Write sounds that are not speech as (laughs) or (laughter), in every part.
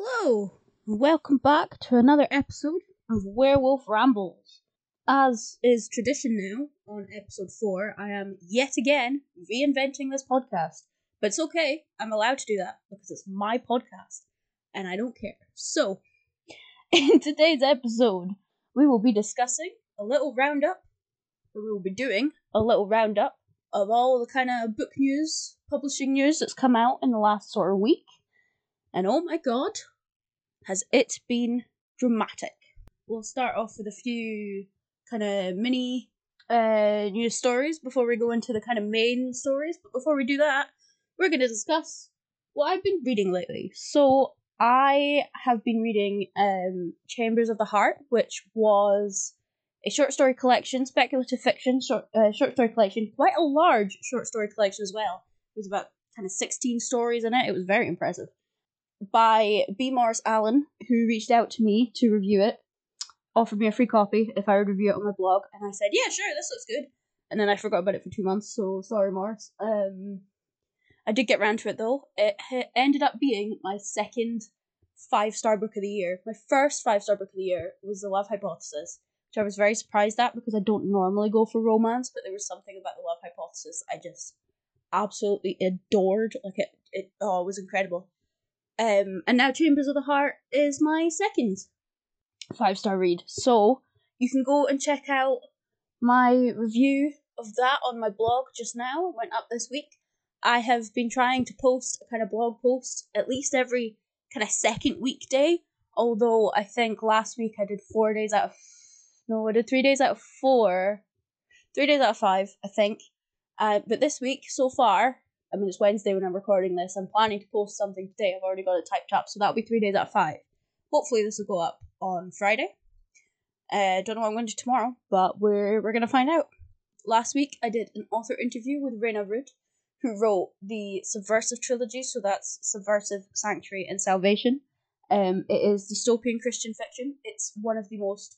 Hello, and welcome back to another episode of Werewolf Rambles. As is tradition now, on episode 4, I am yet again reinventing this podcast. But it's okay, I'm allowed to do that because it's my podcast, and I don't care. So, (laughs) in today's episode, we will be discussing a little roundup, we will be doing a little roundup of all the kind of book news, publishing news that's come out in the last sort of week. And oh my god, has it been dramatic. We'll start off with a few kind of mini uh, news stories before we go into the kind of main stories. But before we do that, we're going to discuss what I've been reading lately. So I have been reading um, Chambers of the Heart, which was a short story collection, speculative fiction short, uh, short story collection, quite a large short story collection as well. It was about kind of 16 stories in it. It was very impressive by B. Morris Allen, who reached out to me to review it, offered me a free copy if I would review it on my blog, and I said, "Yeah, sure, this looks good." And then I forgot about it for two months, so sorry, Morris. Um, I did get round to it though. It ended up being my second five star book of the year. My first five star book of the year was The Love Hypothesis, which I was very surprised at because I don't normally go for romance, but there was something about The Love Hypothesis I just absolutely adored. Like it, it oh, it was incredible. Um, and now Chambers of the Heart is my second five star read. So you can go and check out my review of that on my blog just now. Went up this week. I have been trying to post a kind of blog post at least every kind of second weekday. Although I think last week I did four days out of no, I did three days out of four, three days out of five, I think. Uh, but this week so far, I mean, it's Wednesday when I'm recording this. I'm planning to post something today. I've already got it typed up, so that'll be three days out of five. Hopefully, this will go up on Friday. Uh, don't know what I'm going to do tomorrow, but we're we're gonna find out. Last week, I did an author interview with Raina Rood, who wrote the Subversive trilogy. So that's Subversive, Sanctuary, and Salvation. Um, it is dystopian Christian fiction. It's one of the most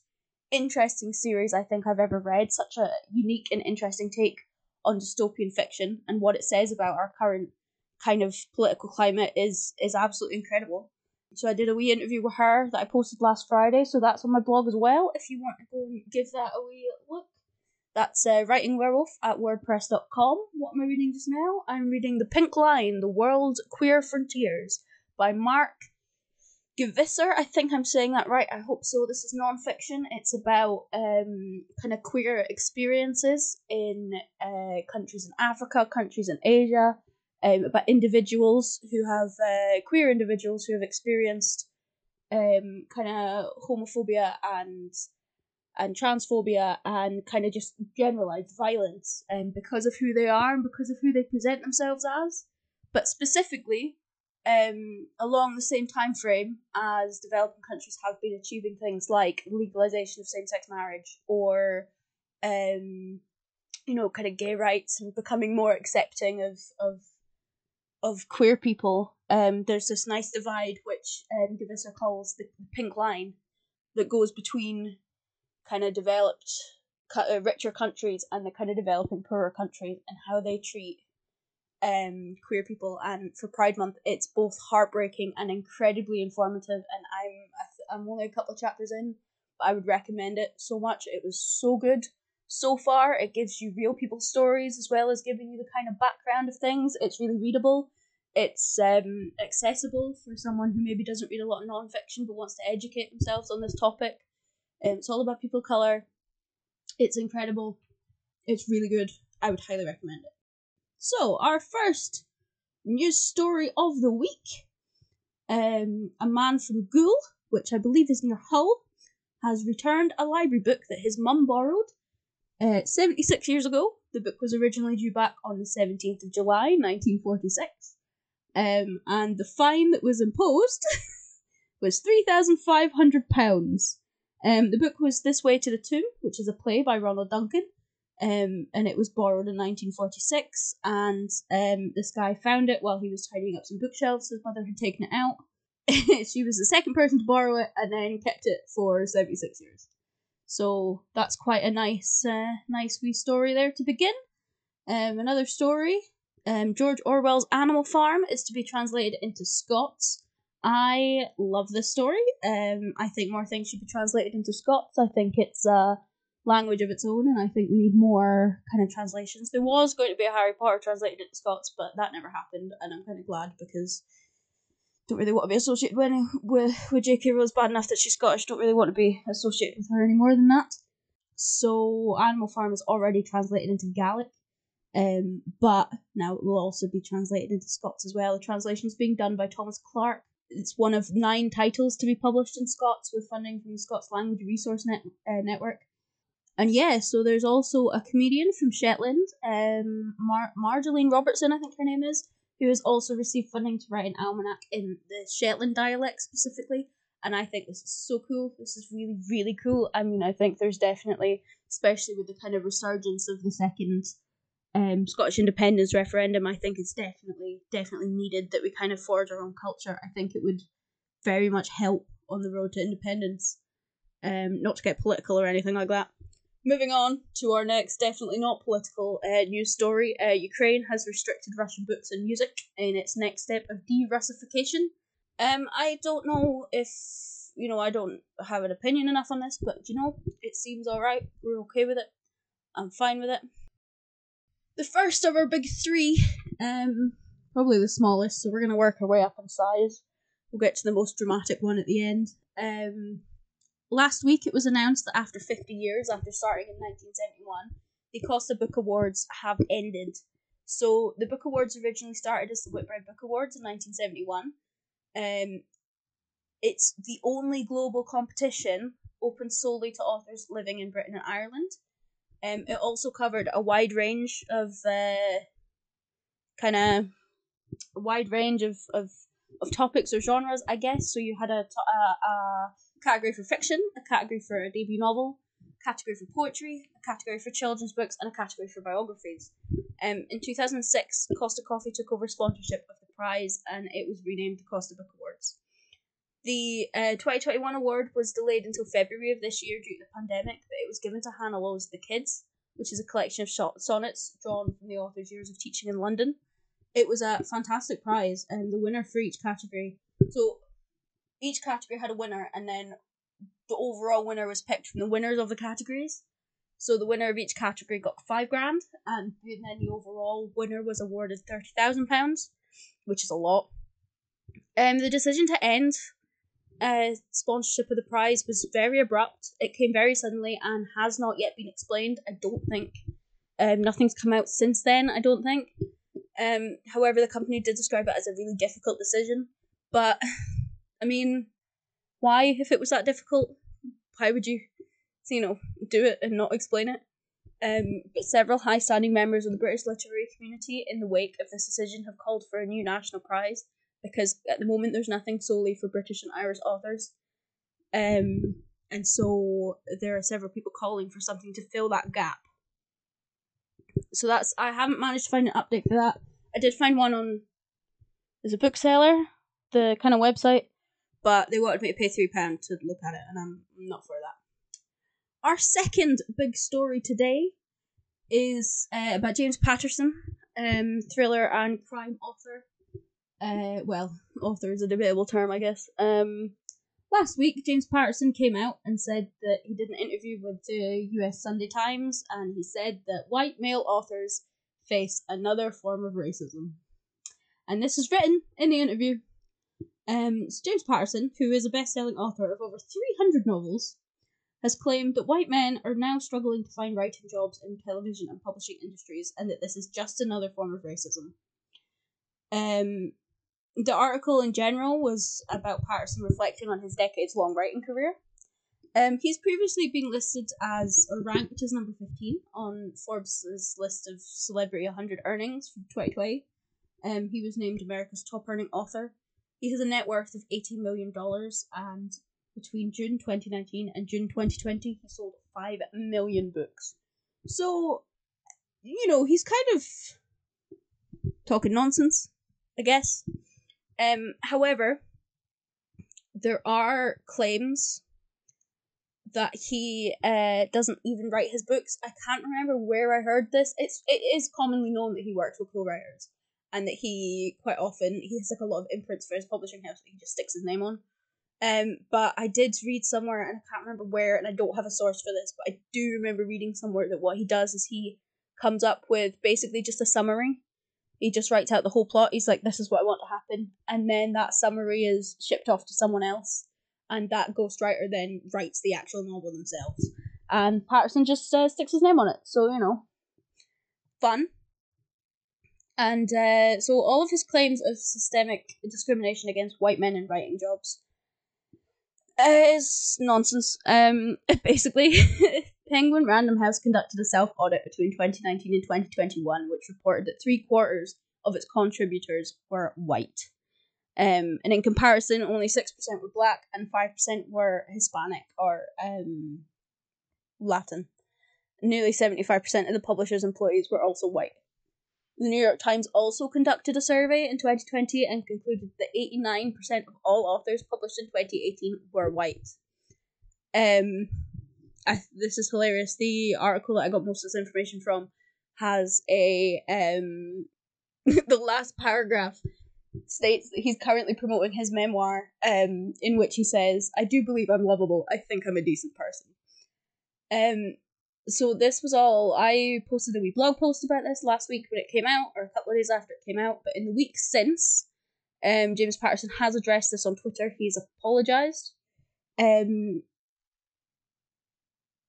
interesting series I think I've ever read. Such a unique and interesting take on dystopian fiction and what it says about our current kind of political climate is is absolutely incredible. So I did a wee interview with her that I posted last Friday, so that's on my blog as well. If you want to go and give that a wee look, that's uh, writing werewolf at wordpress.com. What am I reading just now? I'm reading The Pink Line: The World's Queer Frontiers by Mark Gevisser, I think I'm saying that right. I hope so. This is non-fiction. It's about um, kind of queer experiences in uh, countries in Africa, countries in Asia, um, about individuals who have uh, queer individuals who have experienced um, kind of homophobia and and transphobia and kind of just generalized violence um, because of who they are and because of who they present themselves as. But specifically, um, along the same time frame as developing countries have been achieving things like legalization of same-sex marriage or um, you know kind of gay rights and becoming more accepting of of of queer people. Um, there's this nice divide which um, Gevisser calls the pink line that goes between kind of developed uh, richer countries and the kind of developing poorer countries and how they treat um, queer people, and for Pride Month, it's both heartbreaking and incredibly informative. And I'm I'm only a couple of chapters in, but I would recommend it so much. It was so good so far. It gives you real people's stories as well as giving you the kind of background of things. It's really readable. It's um, accessible for someone who maybe doesn't read a lot of nonfiction but wants to educate themselves on this topic. Um, it's all about people color. It's incredible. It's really good. I would highly recommend it. So, our first news story of the week um, a man from Goole, which I believe is near Hull, has returned a library book that his mum borrowed uh, 76 years ago. The book was originally due back on the 17th of July 1946. Um, and the fine that was imposed (laughs) was £3,500. Um, the book was This Way to the Tomb, which is a play by Ronald Duncan, um, and it was borrowed in 1946. And um, this guy found it while he was tidying up some bookshelves. His mother had taken it out. (laughs) she was the second person to borrow it, and then kept it for 76 years. So that's quite a nice, uh, nice wee story there to begin. Um, another story. Um, George Orwell's Animal Farm is to be translated into Scots I love this story. Um, I think more things should be translated into Scots. I think it's a language of its own, and I think we need more kind of translations. There was going to be a Harry Potter translated into Scots, but that never happened, and I'm kind of glad because don't really want to be associated with with with J.K. Rowling. Bad enough that she's Scottish. Don't really want to be associated with her any more than that. So Animal Farm is already translated into Gaelic, um, but now it will also be translated into Scots as well. The translation is being done by Thomas Clark. It's one of nine titles to be published in Scots with funding from the Scots Language Resource Net, uh, Network. And yeah, so there's also a comedian from Shetland, um, Mar- Marjolein Robertson, I think her name is, who has also received funding to write an almanac in the Shetland dialect specifically. And I think this is so cool. This is really, really cool. I mean, I think there's definitely, especially with the kind of resurgence of the second um, Scottish independence referendum, I think it's definitely, definitely needed that we kind of forge our own culture. I think it would very much help on the road to independence. Um, not to get political or anything like that. Moving on to our next, definitely not political uh, news story. Uh, Ukraine has restricted Russian books and music in its next step of de-Russification. Um, I don't know if you know. I don't have an opinion enough on this, but you know, it seems all right. We're okay with it. I'm fine with it. The first of our big three, um, probably the smallest. So we're gonna work our way up in size. We'll get to the most dramatic one at the end. Um, last week it was announced that after 50 years, after starting in 1971, the Costa Book Awards have ended. So the Book Awards originally started as the Whitbread Book Awards in 1971. Um, it's the only global competition open solely to authors living in Britain and Ireland. Um, it also covered a wide range of uh, kind of wide range of, of, of topics or genres, I guess. So you had a, a, a category for fiction, a category for a debut novel, a category for poetry, a category for children's books, and a category for biographies. Um, in 2006, Costa Coffee took over sponsorship of the prize and it was renamed the Costa Book Awards. The uh, 2021 award was delayed until February of this year due to the pandemic, but it was given to Hannah Lowe's The Kids, which is a collection of sonnets drawn from the author's years of teaching in London. It was a fantastic prize, and the winner for each category. So each category had a winner, and then the overall winner was picked from the winners of the categories. So the winner of each category got five grand, and then the overall winner was awarded thirty thousand pounds, which is a lot. Um, the decision to end uh, sponsorship of the prize was very abrupt. It came very suddenly and has not yet been explained. I don't think. Um, nothing's come out since then. I don't think. Um, however, the company did describe it as a really difficult decision, but (laughs) I mean, why, if it was that difficult, why would you, you know, do it and not explain it? Um, but several high standing members of the British literary community, in the wake of this decision, have called for a new national prize because at the moment there's nothing solely for British and Irish authors. Um, and so there are several people calling for something to fill that gap. So that's I haven't managed to find an update for that. I did find one on there's a bookseller, the kind of website, but they wanted me to pay three pound to look at it, and I'm not for that. Our second big story today is uh, about James Patterson, um, thriller and crime author. Uh, well, author is a debatable term, I guess. Um, last week, James Patterson came out and said that he did an interview with the U.S. Sunday Times, and he said that white male authors face another form of racism. And this is written in the interview. Um, James Patterson, who is a best-selling author of over 300 novels, has claimed that white men are now struggling to find writing jobs in television and publishing industries, and that this is just another form of racism. Um, the article in general was about Patterson reflecting on his decades-long writing career. Um, he's previously been listed as or ranked as number 15 on Forbes' list of celebrity 100 earnings for 2020. Um, he was named America's top earning author he has a net worth of $18 million, and between June 2019 and June 2020, he sold 5 million books. So, you know, he's kind of talking nonsense, I guess. Um, however, there are claims that he uh, doesn't even write his books. I can't remember where I heard this. It's it is commonly known that he works with co-writers, and that he quite often he has like a lot of imprints for his publishing house that he just sticks his name on. Um, but I did read somewhere, and I can't remember where, and I don't have a source for this, but I do remember reading somewhere that what he does is he comes up with basically just a summary. He just writes out the whole plot. He's like, "This is what I want to happen," and then that summary is shipped off to someone else, and that ghostwriter then writes the actual novel themselves. And Patterson just uh, sticks his name on it, so you know, fun. And uh, so all of his claims of systemic discrimination against white men in writing jobs is nonsense. Um, (laughs) basically, (laughs) Penguin Random House conducted a self audit between 2019 and 2021, which reported that three quarters of its contributors were white. Um, and in comparison, only 6% were black and 5% were Hispanic or um, Latin. Nearly 75% of the publisher's employees were also white. The New York Times also conducted a survey in 2020 and concluded that 89% of all authors published in 2018 were white. Um, I, this is hilarious. The article that I got most of this information from has a um, (laughs) the last paragraph states that he's currently promoting his memoir, um, in which he says, "I do believe I'm lovable. I think I'm a decent person." Um, so this was all I posted a wee blog post about this last week when it came out, or a couple of days after it came out. But in the weeks since, um, James Patterson has addressed this on Twitter. He's apologized. Um,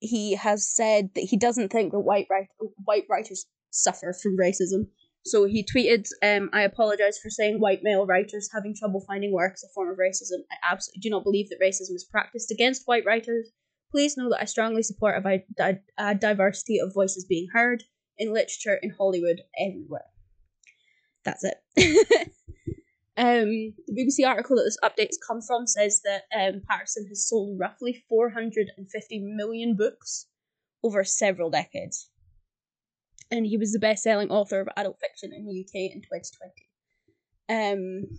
he has said that he doesn't think that white write- white writers suffer from racism. So he tweeted, um, "I apologize for saying white male writers having trouble finding work is a form of racism. I absolutely do not believe that racism is practiced against white writers." Please know that I strongly support a, di- a diversity of voices being heard in literature, in Hollywood, everywhere. That's it. (laughs) um, the BBC article that this update's come from says that um, Patterson has sold roughly 450 million books over several decades. And he was the best selling author of adult fiction in the UK in 2020. Um,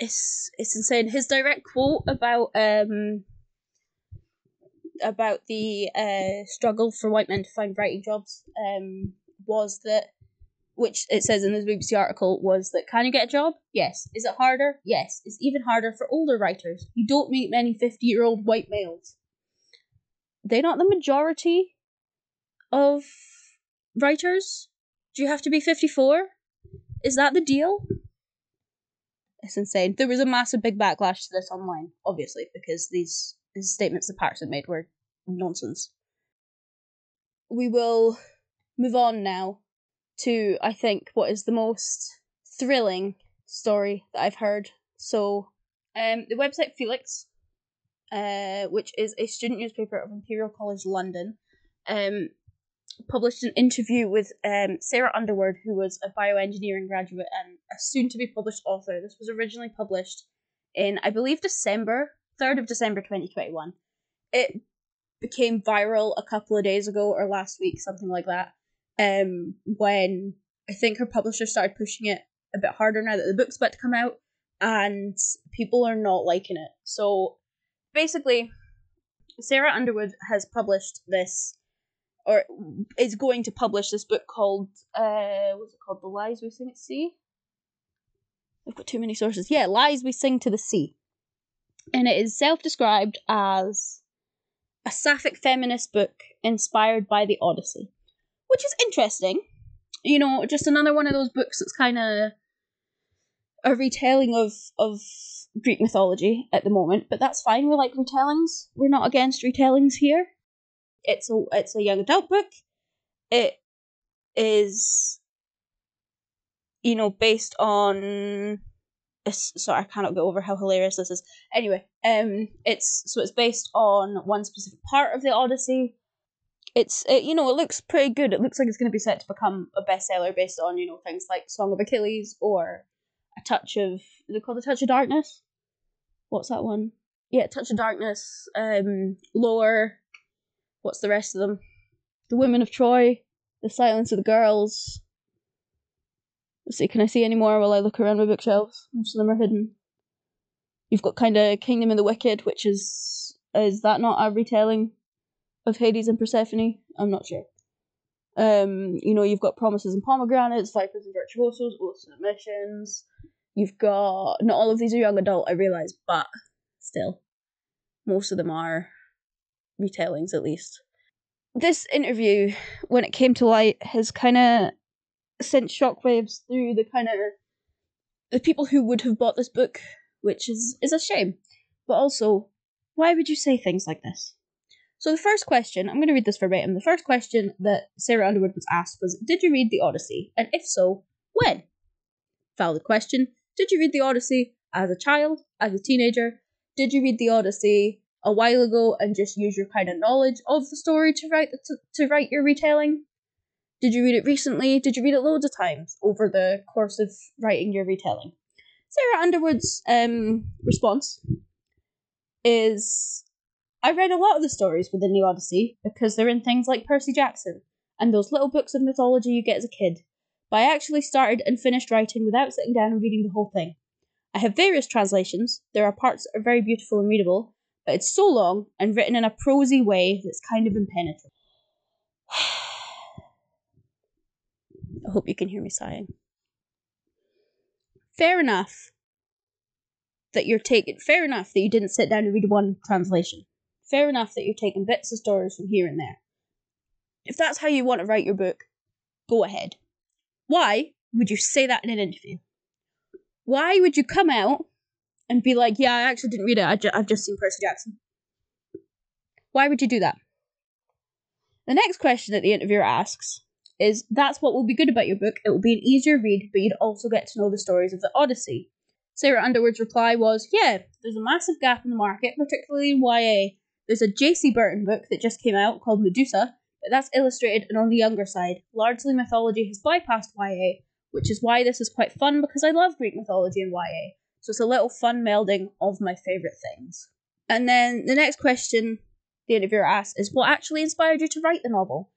it's it's insane. His direct quote about um about the uh struggle for white men to find writing jobs um was that which it says in this BBC article was that can you get a job? Yes. Is it harder? Yes. It's even harder for older writers. You don't meet many fifty year old white males. They're not the majority of writers. Do you have to be fifty four? Is that the deal? It's insane. There was a massive big backlash to this online, obviously, because these, these statements that Patterson made were nonsense. We will move on now to, I think, what is the most thrilling story that I've heard. So, um, the website Felix, uh, which is a student newspaper of Imperial College London, um, published an interview with um, Sarah Underwood, who was a bioengineering graduate and a soon to be published author. This was originally published in, I believe, December, 3rd of December 2021. It became viral a couple of days ago or last week, something like that, um, when I think her publisher started pushing it a bit harder now that the book's about to come out, and people are not liking it. So basically, Sarah Underwood has published this or is going to publish this book called uh what's it called? The Lies We Sing at Sea. I've got too many sources. Yeah, Lies We Sing to the Sea. And it is self-described as a sapphic feminist book inspired by the Odyssey, which is interesting. You know, just another one of those books that's kind of a retelling of of Greek mythology at the moment, but that's fine. We like retellings. We're not against retellings here. It's a it's a young adult book. It is, you know, based on. Sorry, I cannot get over how hilarious this is. Anyway, um, it's so it's based on one specific part of the Odyssey. It's it, you know it looks pretty good. It looks like it's going to be set to become a bestseller based on you know things like Song of Achilles or a touch of call it a touch of darkness. What's that one? Yeah, touch of darkness. Um, Lore, What's the rest of them? The Women of Troy, The Silence of the Girls. Let's see, can I see any more while I look around my bookshelves? Most of them are hidden. You've got kind of Kingdom of the Wicked, which is is that not a retelling of Hades and Persephone? I'm not sure. Um, you know, you've got Promises and Pomegranates, Vipers and Virtuosos, Oaths and Admissions. You've got not all of these are young adult, I realise, but still, most of them are retellings at least. This interview, when it came to light, has kind of sent shockwaves through the kind of the people who would have bought this book, which is is a shame. But also, why would you say things like this? So the first question, I'm going to read this verbatim. The first question that Sarah Underwood was asked was, "Did you read the Odyssey? And if so, when?" Valid question. Did you read the Odyssey as a child, as a teenager? Did you read the Odyssey a while ago and just use your kind of knowledge of the story to write to, to write your retelling? Did you read it recently? Did you read it loads of times over the course of writing your retelling? Sarah Underwood's um, response is I read a lot of the stories within the Odyssey because they're in things like Percy Jackson and those little books of mythology you get as a kid. But I actually started and finished writing without sitting down and reading the whole thing. I have various translations. There are parts that are very beautiful and readable, but it's so long and written in a prosy way that's kind of impenetrable. (sighs) I hope you can hear me sighing. Fair enough that you're taking. Fair enough that you didn't sit down and read one translation. Fair enough that you're taking bits of stories from here and there. If that's how you want to write your book, go ahead. Why would you say that in an interview? Why would you come out and be like, yeah, I actually didn't read it, I ju- I've just seen Percy Jackson? Why would you do that? The next question that the interviewer asks is that's what will be good about your book. It will be an easier read, but you'd also get to know the stories of the Odyssey. Sarah Underwood's reply was, Yeah, there's a massive gap in the market, particularly in YA. There's a Jessie Burton book that just came out called Medusa, but that's illustrated and on the younger side. Largely mythology has bypassed YA, which is why this is quite fun because I love Greek mythology and YA. So it's a little fun melding of my favourite things. And then the next question the interviewer asks is what actually inspired you to write the novel?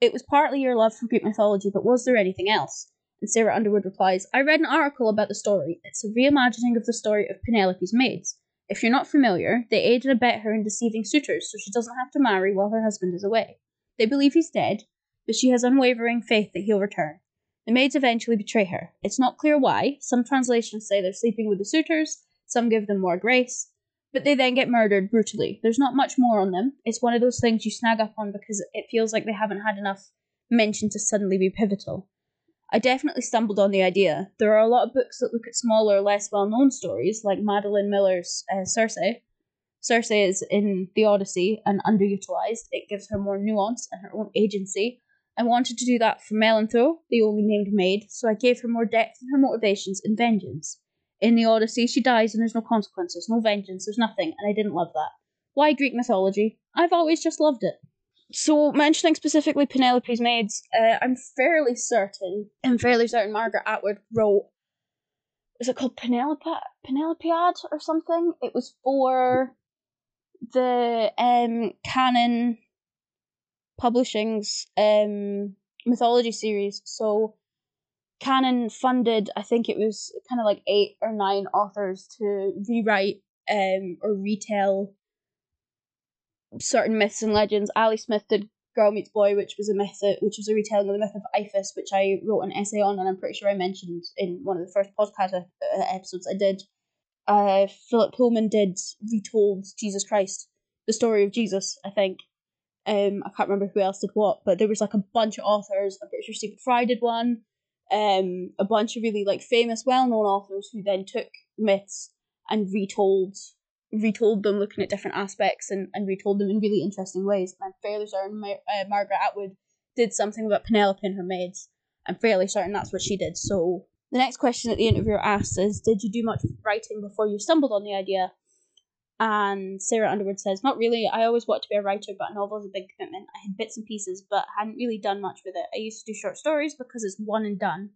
It was partly your love for Greek mythology, but was there anything else? And Sarah Underwood replies, I read an article about the story. It's a reimagining of the story of Penelope's maids. If you're not familiar, they aid and abet her in deceiving suitors so she doesn't have to marry while her husband is away. They believe he's dead, but she has unwavering faith that he'll return. The maids eventually betray her. It's not clear why. Some translations say they're sleeping with the suitors, some give them more grace, but they then get murdered brutally. There's not much more on them. It's one of those things you snag up on because it feels like they haven't had enough mention to suddenly be pivotal. I definitely stumbled on the idea. There are a lot of books that look at smaller, less well known stories, like Madeline Miller's uh, Circe. Circe is in the Odyssey and underutilized. It gives her more nuance and her own agency. I wanted to do that for Melantho, the only named maid, so I gave her more depth in her motivations and vengeance. In the Odyssey, she dies and there's no consequences, no vengeance, there's nothing, and I didn't love that. Why Greek mythology? I've always just loved it. So, mentioning specifically Penelope's maids, uh, I'm fairly certain, I'm fairly certain Margaret Atwood wrote, is it called Penelope, Penelopiad or something? It was for the um, Canon Publishing's um, mythology series. So, Canon funded, I think it was kind of like eight or nine authors to rewrite um, or retell certain myths and legends. Ali Smith did Girl Meets Boy, which was a myth, which was a retelling of the myth of Iphis, which I wrote an essay on, and I'm pretty sure I mentioned in one of the first podcast uh, episodes I did. Uh, Philip Pullman did retold Jesus Christ, the story of Jesus, I think. Um, I can't remember who else did what, but there was like a bunch of authors. I'm pretty sure Stephen Fry did one. Um, a bunch of really like famous, well-known authors who then took myths and retold retold them, looking at different aspects and, and retold them in really interesting ways. And I'm fairly certain uh, Margaret Atwood did something about Penelope and her maids. I'm fairly certain that's what she did. So the next question that the interviewer asks is, "Did you do much writing before you stumbled on the idea?" And Sarah Underwood says, "Not really. I always wanted to be a writer, but a novel is a big commitment. I had bits and pieces, but hadn't really done much with it. I used to do short stories because it's one and done."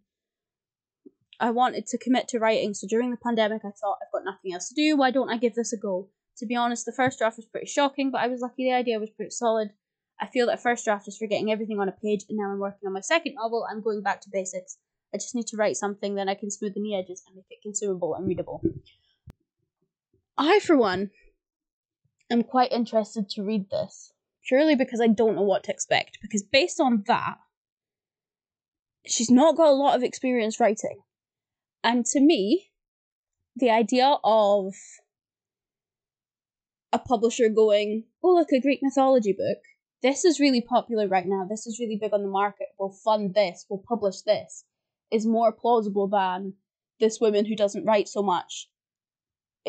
I wanted to commit to writing, so during the pandemic, I thought I've got nothing else to do. Why don't I give this a go? To be honest, the first draft was pretty shocking, but I was lucky the idea was pretty solid. I feel that first draft is for getting everything on a page, and now I'm working on my second novel. I'm going back to basics. I just need to write something, then I can smoothen the edges and make it consumable and readable. I, for one, am quite interested to read this, purely because I don't know what to expect. Because based on that, she's not got a lot of experience writing. And to me, the idea of a publisher going, oh, look, a Greek mythology book. This is really popular right now. This is really big on the market. We'll fund this. We'll publish this. Is more plausible than this woman who doesn't write so much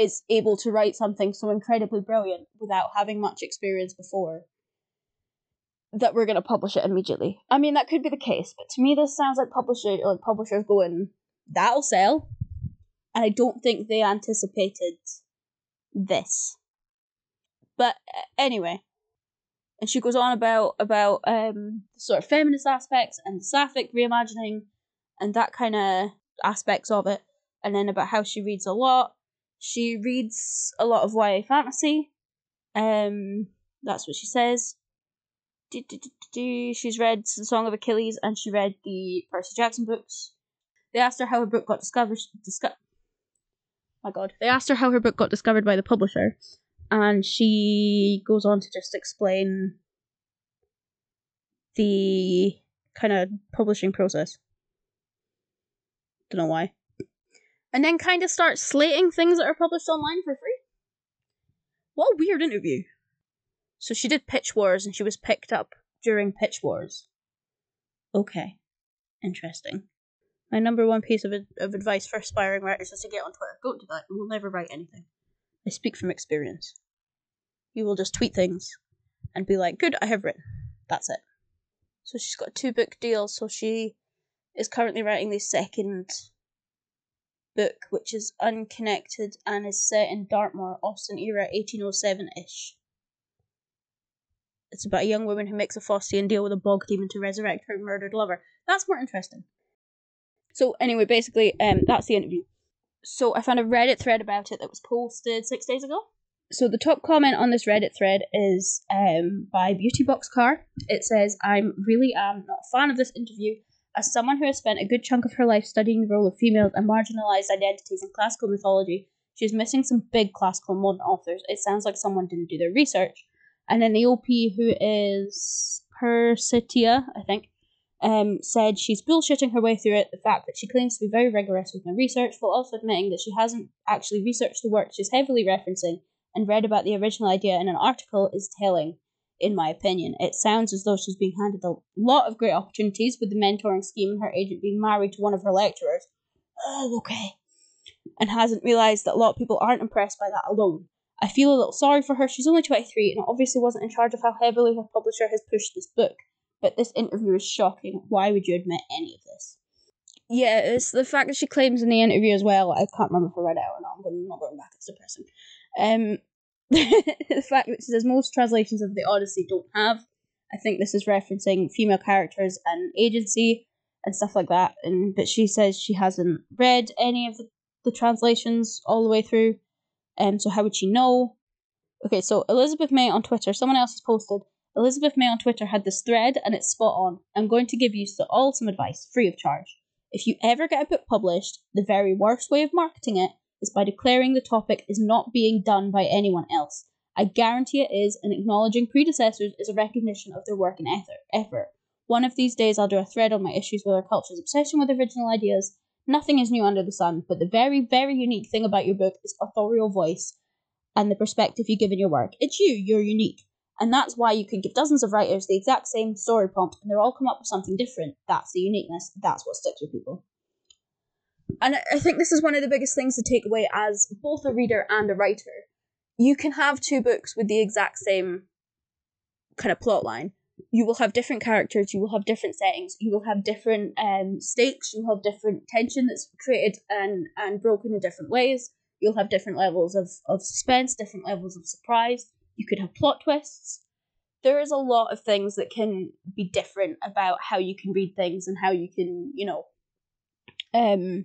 is able to write something so incredibly brilliant without having much experience before that we're going to publish it immediately. I mean, that could be the case, but to me, this sounds like publisher like publishers going, "That'll sell," and I don't think they anticipated this. But uh, anyway, and she goes on about about um sort of feminist aspects and the sapphic reimagining and that kind of aspects of it, and then about how she reads a lot. She reads a lot of YA fantasy. Um, that's what she says. She's read The Song of Achilles and she read the Percy Jackson books. They asked her how her book got discovered. Disco- my God. They asked her how her book got discovered by the publisher, and she goes on to just explain the kind of publishing process. Don't know why. And then kind of start slating things that are published online for free. What a weird interview. So she did Pitch Wars and she was picked up during Pitch Wars. Okay. Interesting. My number one piece of, of advice for aspiring writers is to get on Twitter. Don't do that. You will never write anything. I speak from experience. You will just tweet things and be like, good, I have written. That's it. So she's got two book deal, so she is currently writing the second book, which is unconnected and is set in Dartmoor, Austen era, 1807 ish. It's about a young woman who makes a Faustian deal with a bog demon to resurrect her murdered lover. That's more interesting. So anyway, basically, um, that's the interview. So I found a Reddit thread about it that was posted six days ago. So the top comment on this Reddit thread is um, by Beautyboxcar. It says, "I'm really am not a fan of this interview. As someone who has spent a good chunk of her life studying the role of females and marginalized identities in classical mythology, she is missing some big classical modern authors. It sounds like someone didn't do their research." And then the OP, who is Persitia, I think, um, said she's bullshitting her way through it. The fact that she claims to be very rigorous with her research, while also admitting that she hasn't actually researched the work she's heavily referencing and read about the original idea in an article, is telling, in my opinion. It sounds as though she's being handed a lot of great opportunities, with the mentoring scheme and her agent being married to one of her lecturers. Oh, okay. And hasn't realised that a lot of people aren't impressed by that alone. I feel a little sorry for her. She's only 23 and obviously wasn't in charge of how heavily her publisher has pushed this book. But this interview is shocking. Why would you admit any of this? Yeah, it's the fact that she claims in the interview as well. I can't remember if I read it or not. I'm, going, not going back. It's depressing. Um, (laughs) the fact that she says most translations of the Odyssey don't have. I think this is referencing female characters and agency and stuff like that. And but she says she hasn't read any of the, the translations all the way through. Um, so how would she know? Okay, so Elizabeth May on Twitter, someone else has posted. Elizabeth May on Twitter had this thread and it's spot on. I'm going to give you all some advice, free of charge. If you ever get a book published, the very worst way of marketing it is by declaring the topic is not being done by anyone else. I guarantee it is, and acknowledging predecessors is a recognition of their work and effort. One of these days, I'll do a thread on my issues with our culture's obsession with original ideas Nothing is new under the sun, but the very, very unique thing about your book is authorial voice and the perspective you give in your work. It's you, you're unique. And that's why you can give dozens of writers the exact same story prompt and they'll all come up with something different. That's the uniqueness. That's what sticks with people. And I think this is one of the biggest things to take away as both a reader and a writer. You can have two books with the exact same kind of plot line, you will have different characters, you will have different settings, you will have different um, stakes, you will have different tension that's created and, and broken in different ways. You'll have different levels of, of suspense, different levels of surprise. You could have plot twists. There is a lot of things that can be different about how you can read things and how you can, you know, um,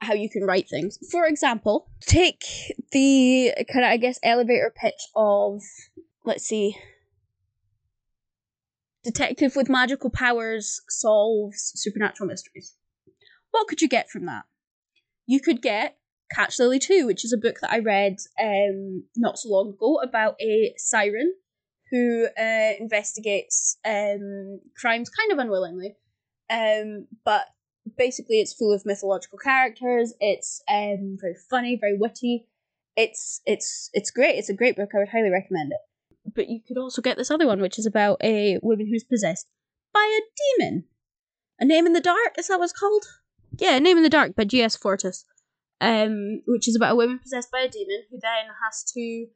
how you can write things. For example, take the kind of, I guess, elevator pitch of, let's see, Detective with magical powers solves supernatural mysteries. What could you get from that? You could get Catch Lily 2, which is a book that I read um, not so long ago about a siren who uh, investigates um, crimes kind of unwillingly. Um, but basically, it's full of mythological characters. It's um very funny, very witty. It's it's it's great. It's a great book. I would highly recommend it. But you could also get this other one, which is about a woman who's possessed by a demon. A Name in the Dark is that what it's called? Yeah, A Name in the Dark by G.S. Fortis. Um, which is about a woman possessed by a demon who then has to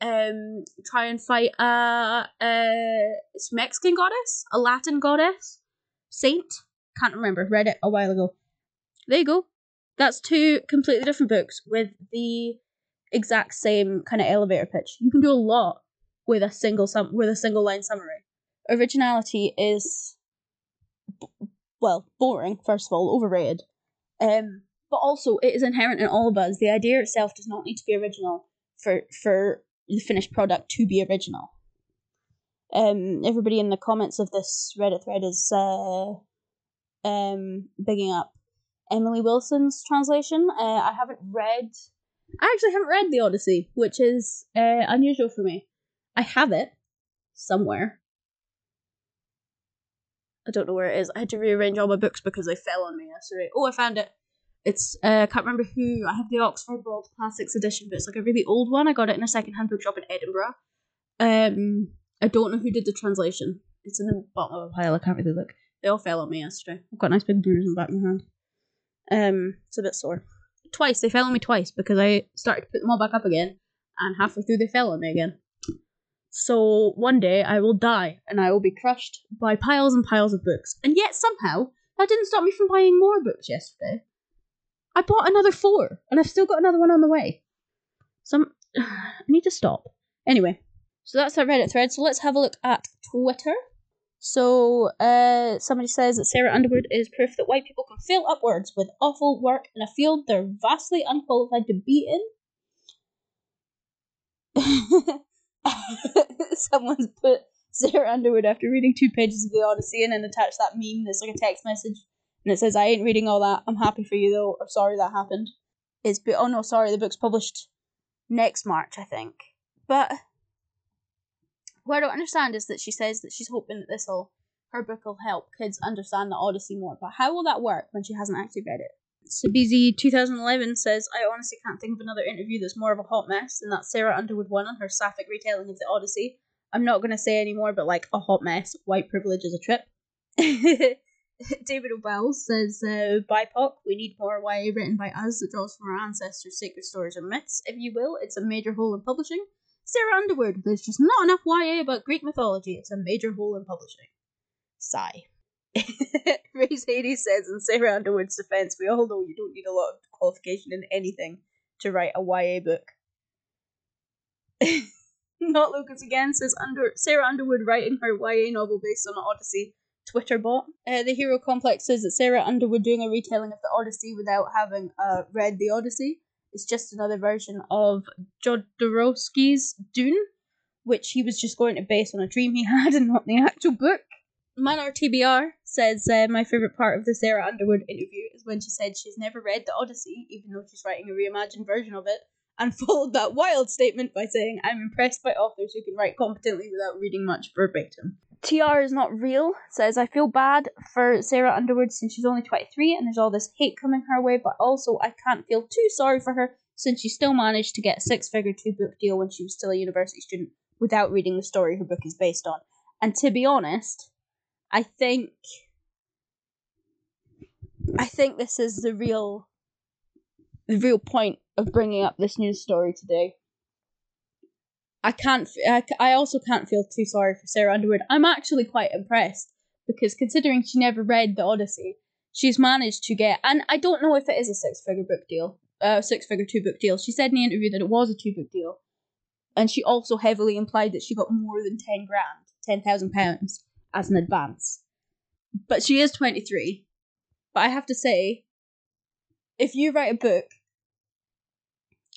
um try and fight a, a Mexican goddess, a Latin goddess, saint. Can't remember. Read it a while ago. There you go. That's two completely different books with the exact same kind of elevator pitch. You can do a lot with a single sum with a single line summary. Originality is well boring. First of all, overrated. Um, but also it is inherent in all of us. The idea itself does not need to be original for for the finished product to be original. Um, everybody in the comments of this Reddit thread is uh, um, bigging up Emily Wilson's translation. Uh, I haven't read. I actually haven't read the Odyssey, which is uh, unusual for me. I have it somewhere. I don't know where it is. I had to rearrange all my books because they fell on me yesterday. Oh, I found it. It's uh, I can't remember who. I have the Oxford World Classics edition, but it's like a really old one. I got it in a second-hand bookshop in Edinburgh. Um, I don't know who did the translation. It's in the bottom of a pile. I can't really look. They all fell on me yesterday. I've got a nice big bruise in the back of my hand. Um, it's a bit sore. Twice they fell on me twice because I started to put them all back up again, and halfway through they fell on me again. So one day I will die and I will be crushed by piles and piles of books. And yet somehow that didn't stop me from buying more books yesterday. I bought another four, and I've still got another one on the way. Some (sighs) I need to stop. Anyway, so that's our Reddit thread. So let's have a look at Twitter. So uh, somebody says that Sarah Underwood is proof that white people can fail upwards with awful work in a field they're vastly unqualified to be in. (laughs) Someone's put Sarah Underwood after reading two pages of the Odyssey and then attached that meme that's like a text message and it says, I ain't reading all that. I'm happy for you though, or sorry that happened. It's but oh no, sorry, the book's published next March, I think. But what I don't understand is that she says that she's hoping that this'll her book will help kids understand the Odyssey more. But how will that work when she hasn't actually read it? Sabizi 2011 says, I honestly can't think of another interview that's more of a hot mess than that Sarah Underwood one on her sapphic retelling of the Odyssey. I'm not going to say any more, but like a hot mess. White privilege is a trip. (laughs) David Wells says, uh, BIPOC, we need more YA written by us that draws from our ancestors' sacred stories and myths, if you will. It's a major hole in publishing. Sarah Underwood, there's just not enough YA about Greek mythology. It's a major hole in publishing. Sigh. (laughs) Raise Hades says, in Sarah Underwood's defense, we all know you don't need a lot of qualification in anything to write a YA book. (laughs) Not Lucas again says under Sarah Underwood writing her YA novel based on the Odyssey Twitter bot. Uh, the Hero Complex says that Sarah Underwood doing a retelling of the Odyssey without having uh, read the Odyssey is just another version of Jodorowsky's Dune, which he was just going to base on a dream he (laughs) had and not the actual book. Minor TBR says uh, my favourite part of the Sarah Underwood interview is when she said she's never read the Odyssey, even though she's writing a reimagined version of it, and (laughs) followed that wild statement by saying, I'm impressed by authors who can write competently without reading much verbatim. TR is not real says I feel bad for Sarah Underwood since she's only 23 and there's all this hate coming her way, but also I can't feel too sorry for her since she still managed to get a six figure two book deal when she was still a university student without reading the story her book is based on. And to be honest, I think I think this is the real the real point of bringing up this news story today I can't. I, also can't feel too sorry for Sarah Underwood. I'm actually quite impressed because considering she never read the Odyssey, she's managed to get. And I don't know if it is a six-figure book deal, uh, six-figure two-book deal. She said in the interview that it was a two-book deal, and she also heavily implied that she got more than ten grand, ten thousand pounds as an advance. But she is twenty-three. But I have to say, if you write a book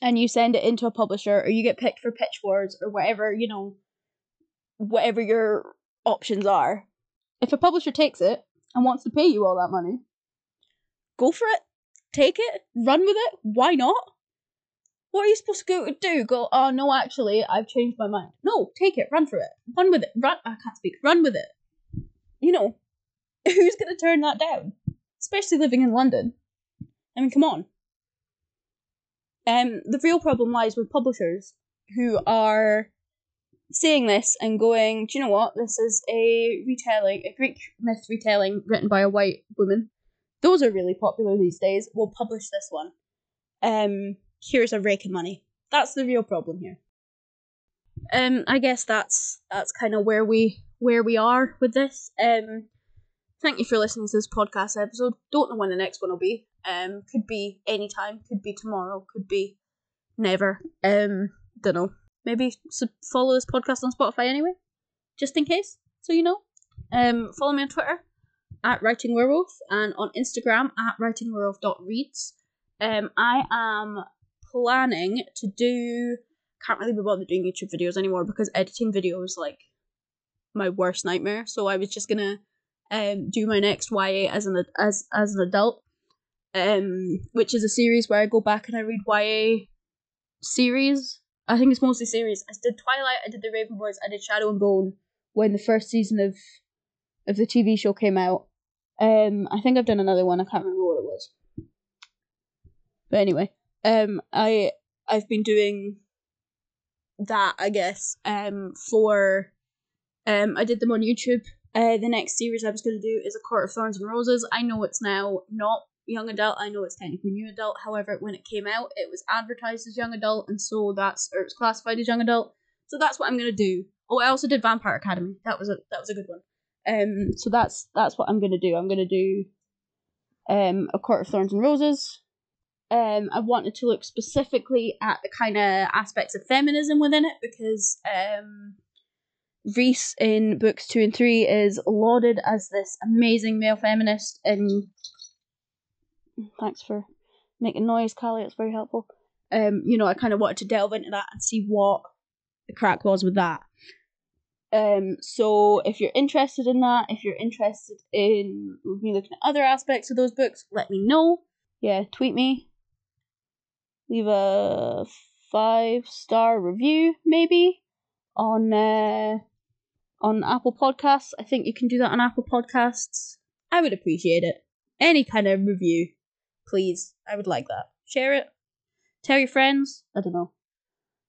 and you send it into a publisher or you get picked for pitch wars or whatever, you know, whatever your options are. If a publisher takes it and wants to pay you all that money, go for it. Take it. Run with it. Why not? What are you supposed to do? Go, oh no, actually, I've changed my mind. No, take it, run for it. Run with it. Run I can't speak. Run with it. You know. (laughs) Who's going to turn that down? Especially living in London. I mean, come on. Um, the real problem lies with publishers who are saying this and going, do you know what? This is a retelling, a Greek myth retelling written by a white woman. Those are really popular these days. We'll publish this one. Um, here's a rake of money. That's the real problem here. Um, I guess that's that's kind of where we where we are with this. Um, thank you for listening to this podcast episode. Don't know when the next one will be. Um, could be anytime. Could be tomorrow. Could be never. Um, don't know. Maybe follow this podcast on Spotify anyway, just in case, so you know. Um, follow me on Twitter at Writing Werewolf and on Instagram at writingwerewolf.reads. Um, I am planning to do. Can't really be bothered doing YouTube videos anymore because editing videos like my worst nightmare. So I was just gonna um do my next YA as an as as an adult, um, which is a series where I go back and I read YA series I think it's mostly series. I did Twilight, I did The Raven Boys, I did Shadow and Bone when the first season of of the TV show came out. Um, I think I've done another one. I can't remember what it was. But anyway, um, I I've been doing that I guess um for um I did them on YouTube. Uh, the next series I was going to do is A Court of Thorns and Roses. I know it's now not young adult. I know it's technically new adult. However, when it came out, it was advertised as young adult, and so that's or it was classified as young adult. So that's what I'm gonna do. Oh, I also did Vampire Academy. That was a that was a good one. Um, so that's that's what I'm gonna do. I'm gonna do um a Court of Thorns and Roses. Um, I wanted to look specifically at the kind of aspects of feminism within it because um. Rhys in books two and three is lauded as this amazing male feminist, and Thanks for making noise, Callie. It's very helpful. Um, you know, I kind of wanted to delve into that and see what the crack was with that. Um, so if you're interested in that, if you're interested in me looking at other aspects of those books, let me know. Yeah, tweet me. Leave a five star review, maybe on uh, on Apple Podcasts. I think you can do that on Apple Podcasts. I would appreciate it. Any kind of review please. I would like that. Share it. Tell your friends. I don't know.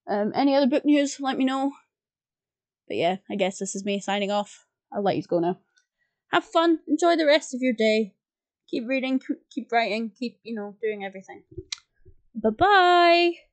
Um, any other book news? Let me know. But yeah, I guess this is me signing off. I'll let you go now. Have fun. Enjoy the rest of your day. Keep reading. Keep writing. Keep you know doing everything. Bye bye.